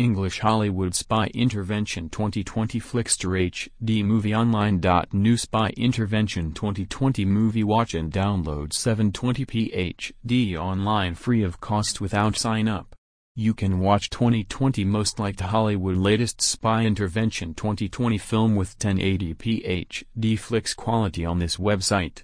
English Hollywood Spy Intervention 2020 Flixtor HD Movie Online. New Spy Intervention 2020 Movie Watch and download 720p HD online free of cost without sign up. You can watch 2020 Most Liked Hollywood Latest Spy Intervention 2020 film with 1080p HD Flix quality on this website.